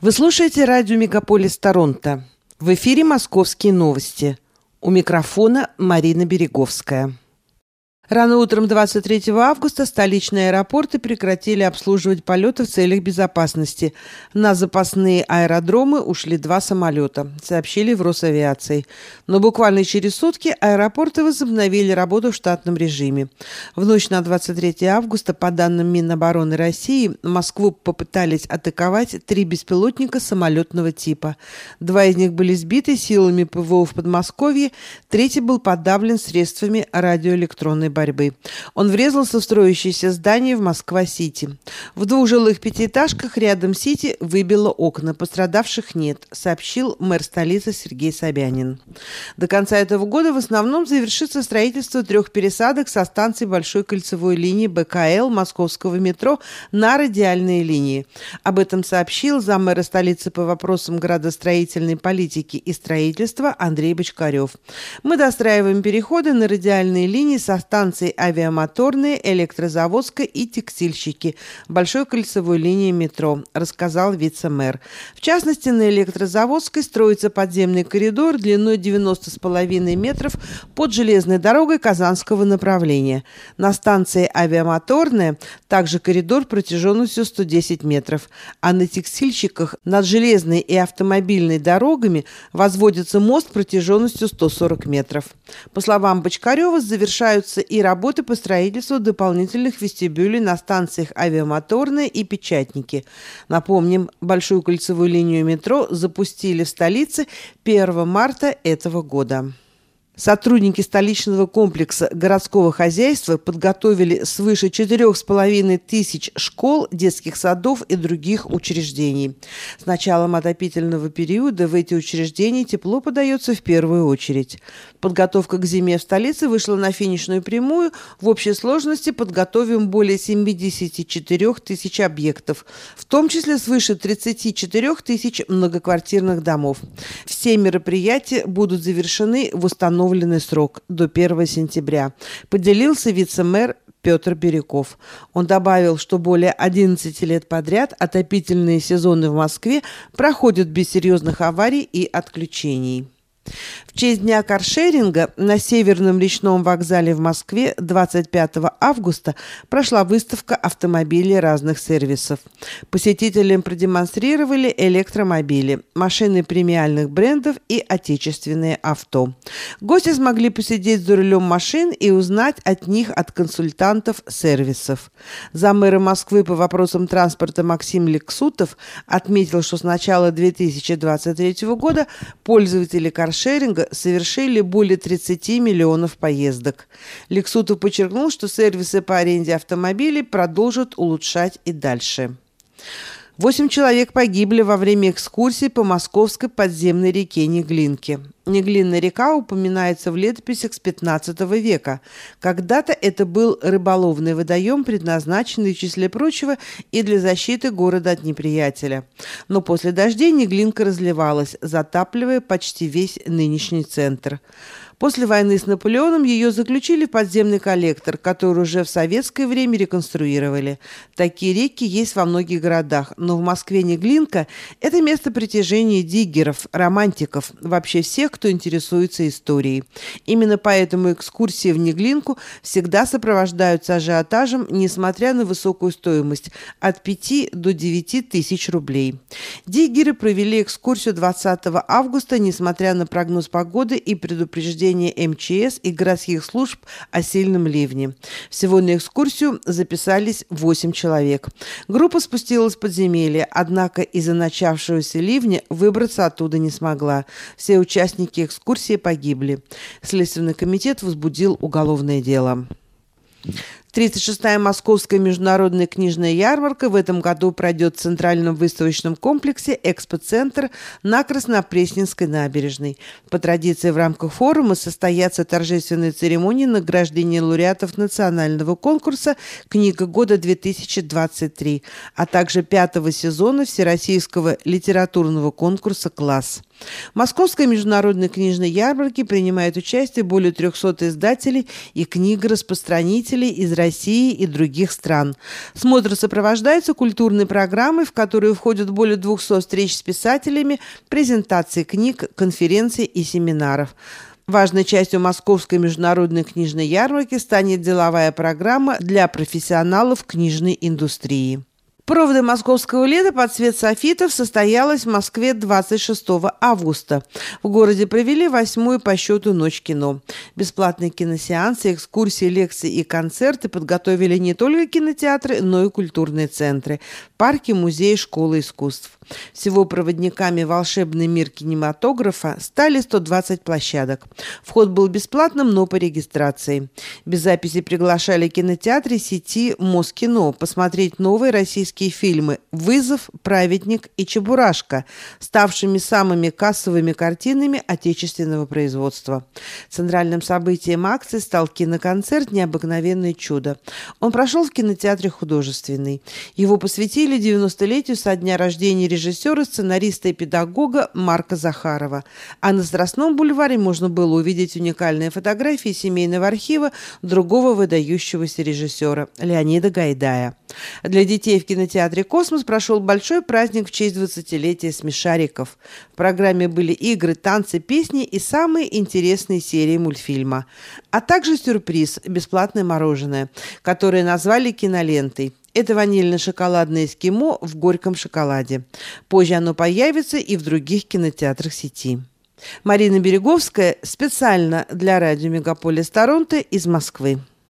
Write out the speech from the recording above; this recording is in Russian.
Вы слушаете радио «Мегаполис Торонто». В эфире «Московские новости». У микрофона Марина Береговская. Рано утром 23 августа столичные аэропорты прекратили обслуживать полеты в целях безопасности. На запасные аэродромы ушли два самолета, сообщили в Росавиации. Но буквально через сутки аэропорты возобновили работу в штатном режиме. В ночь на 23 августа, по данным Минобороны России, Москву попытались атаковать три беспилотника самолетного типа. Два из них были сбиты силами ПВО в Подмосковье, третий был подавлен средствами радиоэлектронной борьбы борьбы. Он врезался в строящееся здание в Москва-Сити. В двух жилых пятиэтажках рядом Сити выбило окна. Пострадавших нет, сообщил мэр столицы Сергей Собянин. До конца этого года в основном завершится строительство трех пересадок со станций Большой кольцевой линии БКЛ московского метро на радиальные линии. Об этом сообщил заммэра столицы по вопросам градостроительной политики и строительства Андрей Бочкарев. Мы достраиваем переходы на радиальные линии со станций станции авиамоторные, электрозаводская и текстильщики большой кольцевой линии метро, рассказал вице-мэр. В частности, на электрозаводской строится подземный коридор длиной 90,5 метров под железной дорогой Казанского направления. На станции авиамоторная также коридор протяженностью 110 метров, а на текстильщиках над железной и автомобильной дорогами возводится мост протяженностью 140 метров. По словам Бочкарева, завершаются и работы по строительству дополнительных вестибюлей на станциях «Авиамоторная» и «Печатники». Напомним, большую кольцевую линию метро запустили в столице 1 марта этого года. Сотрудники столичного комплекса городского хозяйства подготовили свыше 4,5 тысяч школ, детских садов и других учреждений. С началом отопительного периода в эти учреждения тепло подается в первую очередь. Подготовка к зиме в столице вышла на финишную прямую. В общей сложности подготовим более 74 тысяч объектов, в том числе свыше 34 тысяч многоквартирных домов. Все мероприятия будут завершены в установленном установленный срок до 1 сентября, поделился вице-мэр Петр Бирюков. Он добавил, что более 11 лет подряд отопительные сезоны в Москве проходят без серьезных аварий и отключений. В честь Дня каршеринга на Северном речном вокзале в Москве 25 августа прошла выставка автомобилей разных сервисов. Посетителям продемонстрировали электромобили, машины премиальных брендов и отечественные авто. Гости смогли посидеть за рулем машин и узнать от них от консультантов сервисов. Замэра Москвы по вопросам транспорта Максим Лексутов отметил, что с начала 2023 года пользователи каршеринга каршеринга совершили более 30 миллионов поездок. Лексутов подчеркнул, что сервисы по аренде автомобилей продолжат улучшать и дальше. Восемь человек погибли во время экскурсии по московской подземной реке Неглинке. Неглинная река упоминается в летописях с 15 века. Когда-то это был рыболовный водоем, предназначенный, в числе прочего, и для защиты города от неприятеля. Но после дождей Неглинка разливалась, затапливая почти весь нынешний центр. После войны с Наполеоном ее заключили в подземный коллектор, который уже в советское время реконструировали. Такие реки есть во многих городах, но в Москве Неглинка – это место притяжения диггеров, романтиков, вообще всех, кто интересуется историей. Именно поэтому экскурсии в Неглинку всегда сопровождаются ажиотажем, несмотря на высокую стоимость – от 5 до 9 тысяч рублей. Диггеры провели экскурсию 20 августа, несмотря на прогноз погоды и предупреждение предупреждение МЧС и городских служб о сильном ливне. Всего на экскурсию записались 8 человек. Группа спустилась в подземелье, однако из-за начавшегося ливня выбраться оттуда не смогла. Все участники экскурсии погибли. Следственный комитет возбудил уголовное дело. 36-я Московская международная книжная ярмарка в этом году пройдет в Центральном выставочном комплексе «Экспоцентр» на Краснопресненской набережной. По традиции в рамках форума состоятся торжественные церемонии награждения лауреатов национального конкурса «Книга года-2023», а также пятого сезона Всероссийского литературного конкурса «Класс». Московской международной книжной ярмарке принимает участие более 300 издателей и книгораспространителей из России и других стран. Смотр сопровождается культурной программой, в которую входят более 200 встреч с писателями, презентации книг, конференций и семинаров. Важной частью Московской международной книжной ярмарки станет деловая программа для профессионалов книжной индустрии. Проводы московского лета под цвет софитов состоялась в Москве 26 августа. В городе провели восьмую по счету ночь кино. Бесплатные киносеансы, экскурсии, лекции и концерты подготовили не только кинотеатры, но и культурные центры, парки, музеи, школы искусств. Всего проводниками «Волшебный мир кинематографа» стали 120 площадок. Вход был бесплатным, но по регистрации. Без записи приглашали кинотеатры сети Москино посмотреть новые российские фильмы «Вызов», «Праведник» и «Чебурашка», ставшими самыми кассовыми картинами отечественного производства. Центральным событием акции стал киноконцерт «Необыкновенное чудо». Он прошел в кинотеатре «Художественный». Его посвятили 90-летию со дня рождения режиссера сценариста и педагога Марка Захарова. А на Страстном бульваре можно было увидеть уникальные фотографии семейного архива другого выдающегося режиссера Леонида Гайдая. Для детей в кинотеатре «Космос» прошел большой праздник в честь 20-летия «Смешариков». В программе были игры, танцы, песни и самые интересные серии мультфильма. А также сюрприз – бесплатное мороженое, которое назвали кинолентой. Это ванильно-шоколадное эскимо в горьком шоколаде. Позже оно появится и в других кинотеатрах сети. Марина Береговская специально для радио «Мегаполис Торонто» из Москвы.